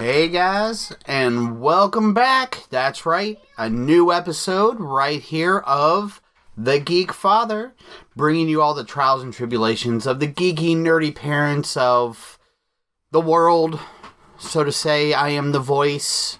Hey guys, and welcome back. That's right, a new episode right here of The Geekfather, bringing you all the trials and tribulations of the geeky, nerdy parents of the world. So to say, I am the voice.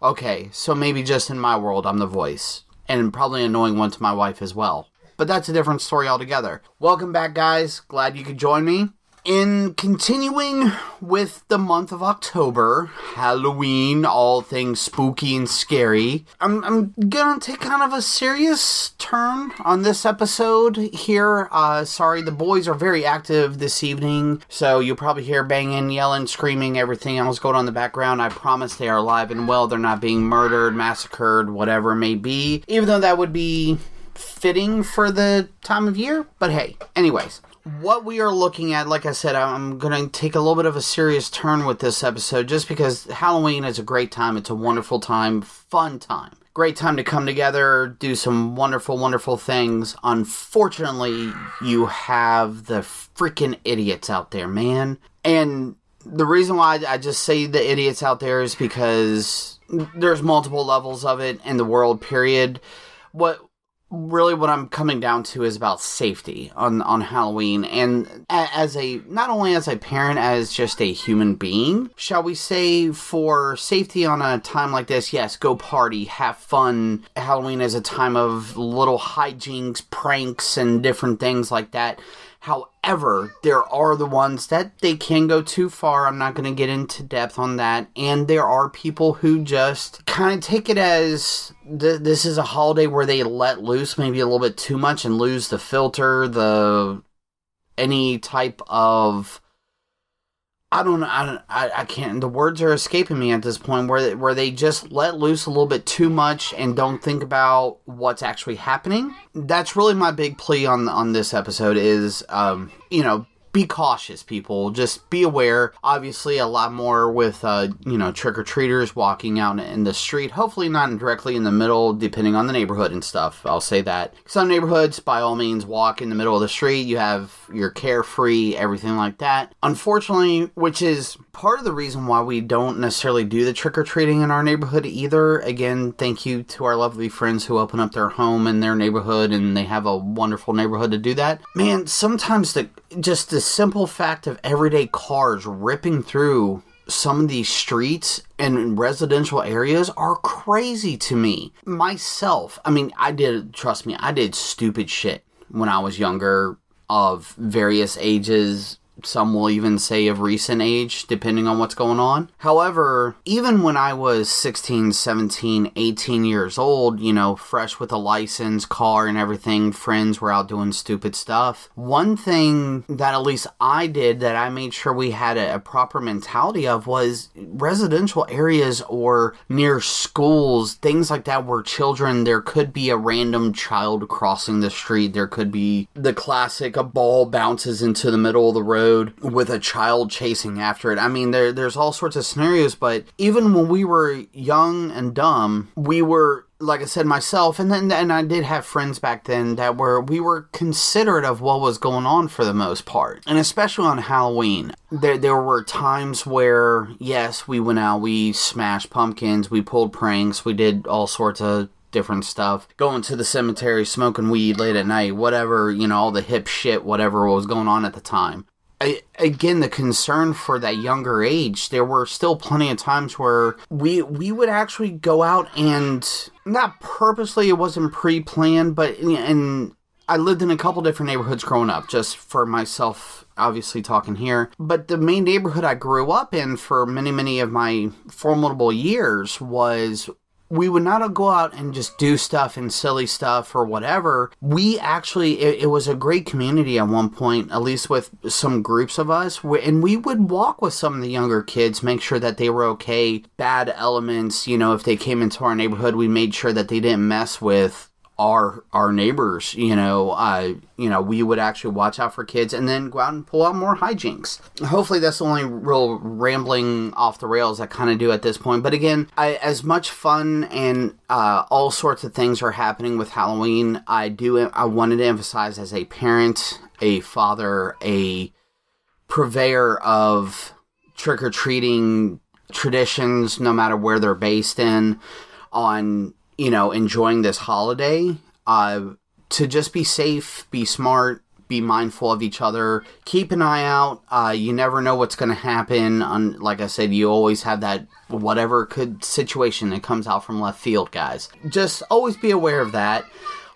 Okay, so maybe just in my world, I'm the voice. And probably an annoying one to my wife as well. But that's a different story altogether. Welcome back, guys. Glad you could join me. In continuing with the month of October, Halloween, all things spooky and scary, I'm, I'm gonna take kind of a serious turn on this episode here. Uh, sorry, the boys are very active this evening, so you'll probably hear banging, yelling, screaming, everything else going on in the background. I promise they are alive and well. They're not being murdered, massacred, whatever it may be, even though that would be fitting for the time of year. But hey, anyways what we are looking at, like I said, I'm going to take a little bit of a serious turn with this episode just because Halloween is a great time. It's a wonderful time, fun time. Great time to come together, do some wonderful, wonderful things. Unfortunately, you have the freaking idiots out there, man. And the reason why I just say the idiots out there is because there's multiple levels of it in the world, period. What really what I'm coming down to is about safety on on Halloween. And as a not only as a parent as just a human being shall we say for safety on a time like this yes go party have fun. Halloween is a time of little hijinks pranks and different things like that However, there are the ones that they can go too far. I'm not going to get into depth on that. And there are people who just kind of take it as th- this is a holiday where they let loose maybe a little bit too much and lose the filter, the any type of I don't know. I, I can't. The words are escaping me at this point, where they, where they just let loose a little bit too much and don't think about what's actually happening. That's really my big plea on on this episode. Is um, you know be cautious, people. Just be aware. Obviously, a lot more with uh, you know trick or treaters walking out in the street. Hopefully, not directly in the middle, depending on the neighborhood and stuff. I'll say that some neighborhoods, by all means, walk in the middle of the street. You have your carefree, everything like that. Unfortunately, which is part of the reason why we don't necessarily do the trick or treating in our neighborhood either. Again, thank you to our lovely friends who open up their home in their neighborhood and they have a wonderful neighborhood to do that. Man, sometimes the just the simple fact of everyday cars ripping through some of these streets and residential areas are crazy to me. Myself, I mean, I did, trust me, I did stupid shit when I was younger of various ages, some will even say of recent age, depending on what's going on. However, even when I was 16, 17, 18 years old, you know, fresh with a license, car, and everything, friends were out doing stupid stuff. One thing that at least I did that I made sure we had a, a proper mentality of was residential areas or near schools, things like that, where children, there could be a random child crossing the street. There could be the classic, a ball bounces into the middle of the road road with a child chasing after it. I mean, there there's all sorts of scenarios, but even when we were young and dumb, we were like I said myself, and then and I did have friends back then that were we were considerate of what was going on for the most part, and especially on Halloween. There there were times where yes, we went out, we smashed pumpkins, we pulled pranks, we did all sorts of different stuff, going to the cemetery, smoking weed late at night, whatever, you know, all the hip shit, whatever was going on at the time. I, again the concern for that younger age there were still plenty of times where we we would actually go out and not purposely it wasn't pre-planned but and I lived in a couple different neighborhoods growing up just for myself obviously talking here. But the main neighborhood I grew up in for many many of my formidable years was we would not go out and just do stuff and silly stuff or whatever. We actually, it, it was a great community at one point, at least with some groups of us, and we would walk with some of the younger kids, make sure that they were okay. Bad elements, you know, if they came into our neighborhood, we made sure that they didn't mess with our our neighbors you know uh you know we would actually watch out for kids and then go out and pull out more hijinks. Hopefully that's the only real rambling off the rails i kind of do at this point. But again I, as much fun and uh, all sorts of things are happening with halloween i do i wanted to emphasize as a parent a father a purveyor of trick-or-treating traditions no matter where they're based in on you know, enjoying this holiday, uh, to just be safe, be smart, be mindful of each other, keep an eye out. Uh, you never know what's going to happen. On, like I said, you always have that whatever could situation that comes out from left field, guys. Just always be aware of that.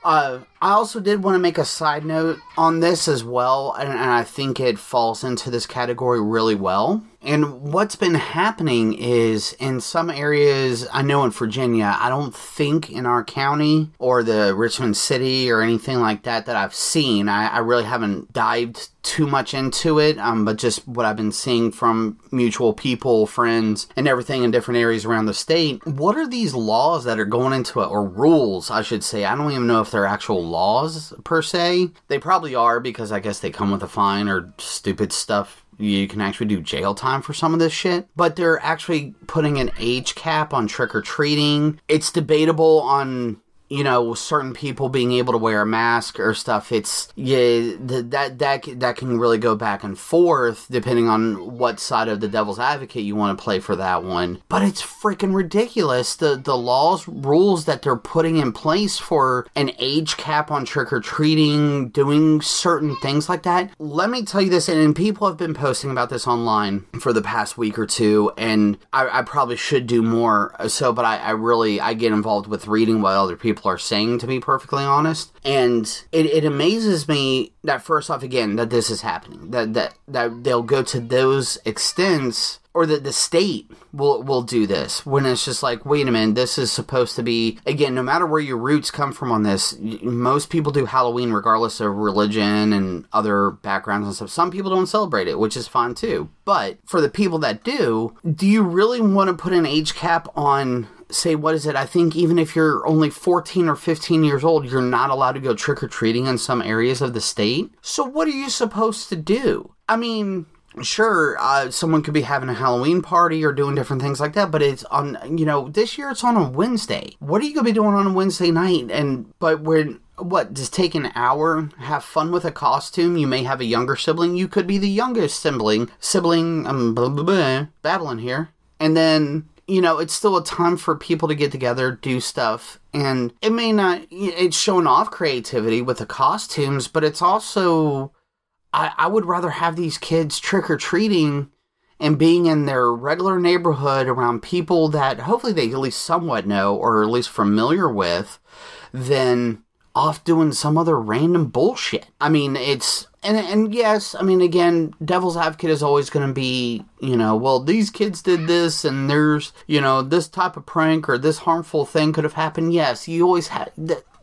Uh, I also did want to make a side note on this as well, and, and I think it falls into this category really well. And what's been happening is in some areas, I know in Virginia, I don't think in our county or the Richmond City or anything like that that I've seen. I, I really haven't dived too much into it, um, but just what I've been seeing from mutual people, friends, and everything in different areas around the state. What are these laws that are going into it, or rules, I should say? I don't even know if they're actual laws per se. They probably are because I guess they come with a fine or stupid stuff you can actually do jail time for some of this shit. But they're actually putting an age cap on trick or treating. It's debatable on you know certain people being able to wear a mask or stuff it's yeah that that that can really go back and forth depending on what side of the devil's advocate you want to play for that one. But it's freaking ridiculous the the laws rules that they're putting in place for an age cap on trick or treating doing certain things like that. Let me tell you this and people have been posting about this online for the past week or two and I, I probably should do more uh, so but I, I really I get involved with reading what other people people are saying, to be perfectly honest. And it, it amazes me that first off, again, that this is happening. That that that they'll go to those extents or that the state will will do this when it's just like wait a minute this is supposed to be again no matter where your roots come from on this most people do halloween regardless of religion and other backgrounds and stuff some people don't celebrate it which is fine too but for the people that do do you really want to put an age cap on say what is it? I think even if you're only 14 or 15 years old you're not allowed to go trick-or-treating in some areas of the state. So what are you supposed to do? I mean sure uh, someone could be having a halloween party or doing different things like that but it's on you know this year it's on a wednesday. What are you gonna be doing on a wednesday night? And but when what just take an hour have fun with a costume? You may have a younger sibling. You could be the youngest sibling sibling um blah, blah, blah, battling here. And then you know, it's still a time for people to get together, do stuff, and it may not, it's showing off creativity with the costumes, but it's also, I, I would rather have these kids trick or treating and being in their regular neighborhood around people that hopefully they at least somewhat know or at least familiar with than off doing some other random bullshit. I mean, it's and and yes, I mean again, devil's advocate is always going to be, you know, well, these kids did this and there's, you know, this type of prank or this harmful thing could have happened. Yes, you always have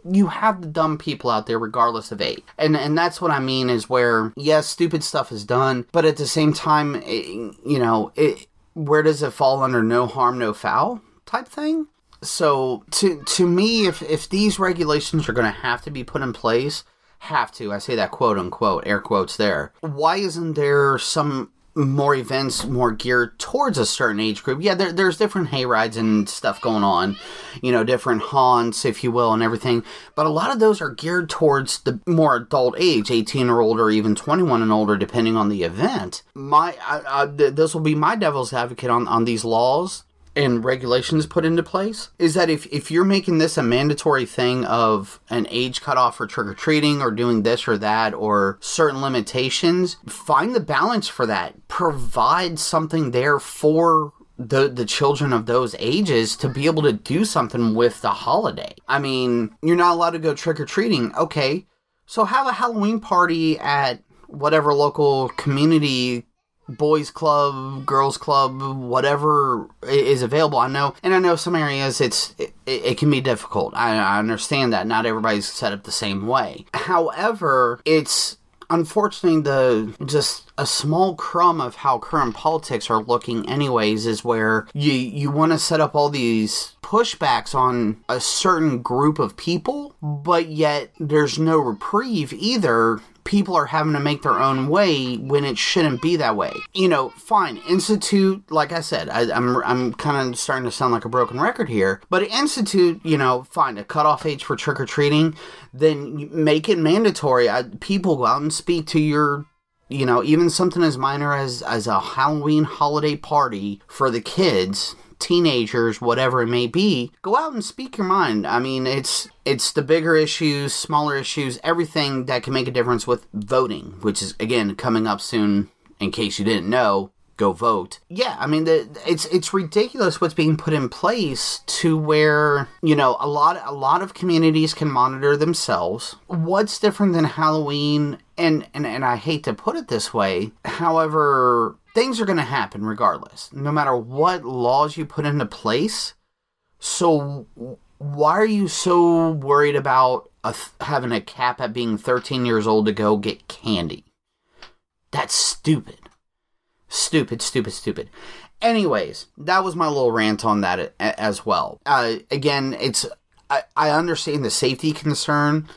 you have the dumb people out there regardless of age. And and that's what I mean is where yes, stupid stuff is done, but at the same time, it, you know, it where does it fall under no harm no foul type thing? So to to me if if these regulations are going to have to be put in place have to i say that quote unquote air quotes there why isn't there some more events more geared towards a certain age group? Yeah there, there's different hay rides and stuff going on you know different haunts if you will and everything but a lot of those are geared towards the more adult age 18 or older even 21 and older depending on the event. My I, I, this will be my devil's advocate on on these laws and regulations put into place is that if, if you're making this a mandatory thing of an age cutoff for trick or treating or doing this or that or certain limitations, find the balance for that. Provide something there for the the children of those ages to be able to do something with the holiday. I mean, you're not allowed to go trick or treating. Okay. So have a Halloween party at whatever local community boys club, girls club, whatever is available. I know, and I know some areas it's it, it can be difficult. I, I understand that not everybody's set up the same way. However, it's unfortunately the just a small crumb of how current politics are looking anyways is where you you want to set up all these pushbacks on a certain group of people but yet there's no reprieve either. People are having to make their own way when it shouldn't be that way. You know fine institute like i said I, i'm i'm kind of starting to sound like a broken record here but institute you know fine a cutoff age for trick-or-treating then make it mandatory. I, people go out and speak to your you know even something as minor as as a halloween holiday party for the kids teenagers whatever it may be go out and speak your mind i mean it's it's the bigger issues smaller issues everything that can make a difference with voting which is again coming up soon in case you didn't know go vote. Yeah, I mean, the, it's it's ridiculous what's being put in place to where you know a lot a lot of communities can monitor themselves. What's different than Halloween? And and and I hate to put it this way, however, things are going to happen regardless, no matter what laws you put into place. So why are you so worried about a, having a cap at being 13 years old to go get candy? That's stupid. Stupid, stupid, stupid. Anyways, that was my little rant on that as well. Uh, again, it's I, I understand the safety concern,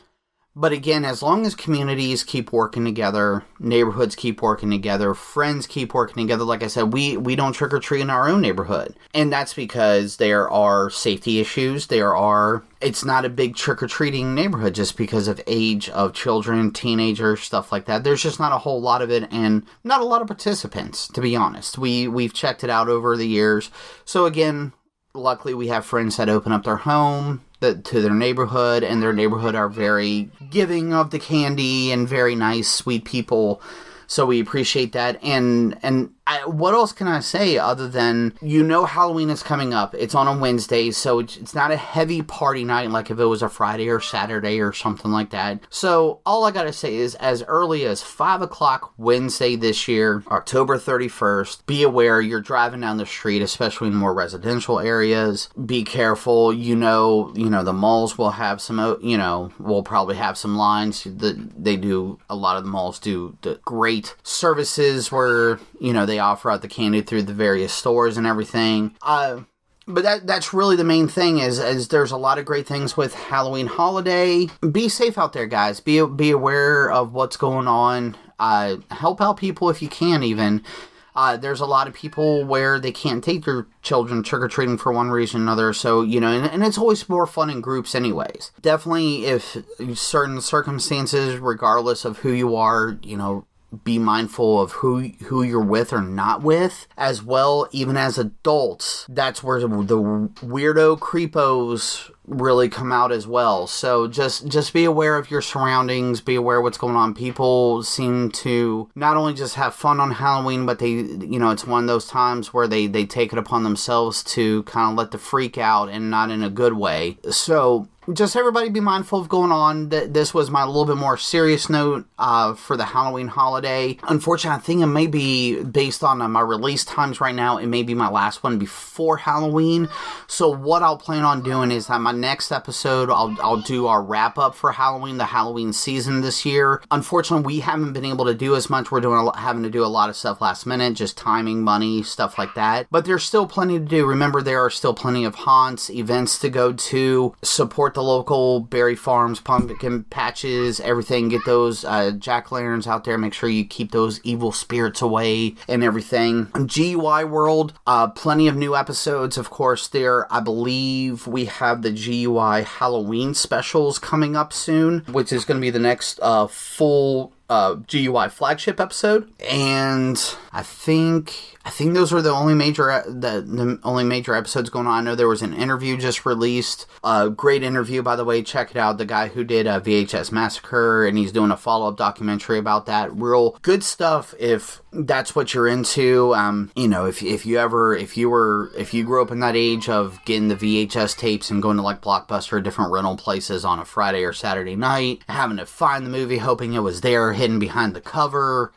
but again, as long as communities keep working together, neighborhoods keep working together, friends keep working together. Like I said, we we don't trick or treat in our own neighborhood, and that's because there are safety issues. There are it's not a big trick or treating neighborhood just because of age of children, teenagers, stuff like that. There's just not a whole lot of it, and not a lot of participants. To be honest, we we've checked it out over the years. So again, luckily we have friends that open up their home that, to their neighborhood and their neighborhood are very giving of the candy and very nice sweet people. So we appreciate that. And and I, what else can i say other than you know halloween is coming up it's on a wednesday so it's, it's not a heavy party night like if it was a friday or saturday or something like that. So all i gotta say is as early as 5 o'clock wednesday this year october 31st be aware you're driving down the street especially in more residential areas. Be careful you know you know the malls will have some uh, you know will probably have some lines. That they do a lot of the malls do the great services where you know they offer out the candy through the various stores and everything uh but that that's really the main thing is is there's a lot of great things with Halloween holiday. Be safe out there, guys. Be be aware of what's going on. Uh, help out people if you can. Even uh, there's a lot of people where they can't take their children trick or treating for one reason or another. So you know, and, and it's always more fun in groups, anyways. Definitely, if certain circumstances, regardless of who you are, you know, be mindful of who who you're with or not with as well even as adults. That's where the weirdo creepos really come out as well. So just just be aware of your surroundings. Be aware what's going on. People seem to not only just have fun on halloween but they you know it's one of those times where they they take it upon themselves to kind of let the freak out and not in a good way. So just everybody be mindful of going on. That This was my little bit more serious note uh, for the Halloween holiday. Unfortunately, I think it may be based on uh, my release times right now. It may be my last one before Halloween. So what I'll plan on doing is that my next episode, I'll I'll do our wrap up for Halloween, the Halloween season this year. Unfortunately, we haven't been able to do as much. We're doing having to do a lot of stuff last minute, just timing, money, stuff like that. But there's still plenty to do. Remember, there are still plenty of haunts, events to go to. Support the local berry farms, pumpkin patches, everything. Get those uh, jack lanterns out there. Make sure you keep those evil spirits away and everything. GUI World, uh, plenty of new episodes. Of course, there, I believe we have the GUI Halloween specials coming up soon, which is going to be the next uh, full uh, GUI flagship episode, and I think I think those are the only major uh, the, the only major episodes going on. I know there was an interview just released, a great interview by the way. Check it out. The guy who did uh, VHS Massacre, and he's doing a follow up documentary about that. Real good stuff. If that's what you're into, um, you know, if if you ever if you were if you grew up in that age of getting the VHS tapes and going to like Blockbuster, or different rental places on a Friday or Saturday night, having to find the movie, hoping it was there hidden behind the cover.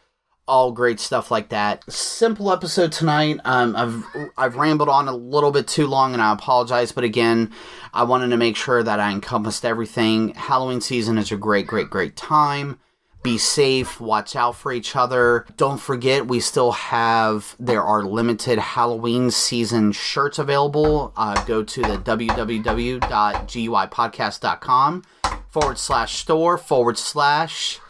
All great stuff like that. Simple episode tonight. Um, I've I've rambled on a little bit too long, and I apologize. But again, I wanted to make sure that I encompassed everything. Halloween season is a great, great, great time. Be safe. Watch out for each other. Don't forget, we still have there are limited Halloween season shirts available. Uh, go to the www.guipodcast.com forward slash store forward slash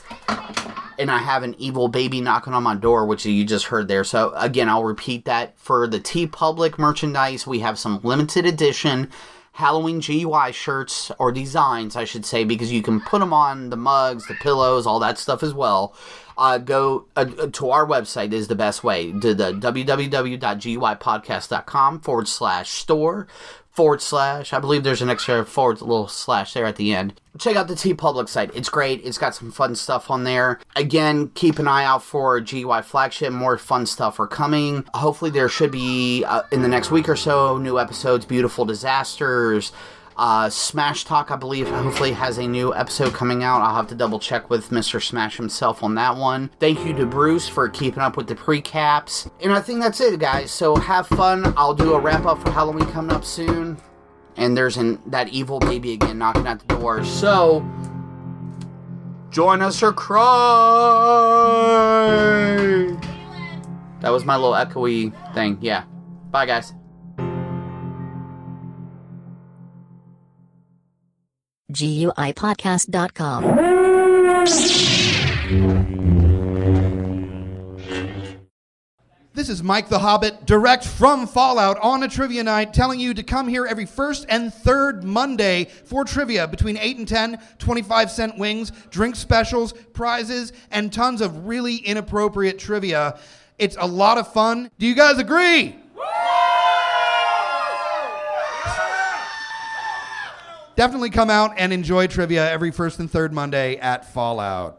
and I have an evil baby knocking on my door, which you just heard there. So again, I'll repeat that for the TeePublic merchandise. We have some limited edition Halloween GUI shirts or designs, I should say, because you can put them on the mugs, the pillows, all that stuff as well. Uh, go uh, to our website is the best way to the www.guipodcast.com forward slash store forward slash. I believe there's an extra forward little slash there at the end. Check out the TeePublic site. It's great. It's got some fun stuff on there. Again, keep an eye out for GUI flagship. More fun stuff are coming. Hopefully, there should be uh, in the next week or so new episodes. Beautiful disasters. Uh, Smash Talk, I believe, hopefully has a new episode coming out. I'll have to double check with Mr. Smash himself on that one. Thank you to Bruce for keeping up with the precaps. And I think that's it, guys. So have fun. I'll do a wrap up for Halloween coming up soon. And there's an, that evil baby again knocking at the door. So join us or cry. That was my little echoey thing. Yeah. Bye, guys. GUIPodcast.com. This is Mike the Hobbit, direct from Fallout on a trivia night, telling you to come here every first and third Monday for trivia between 8 and 10, 25 cent wings, drink specials, prizes, and tons of really inappropriate trivia. It's a lot of fun. Do you guys agree? Definitely come out and enjoy trivia every first and third Monday at Fallout.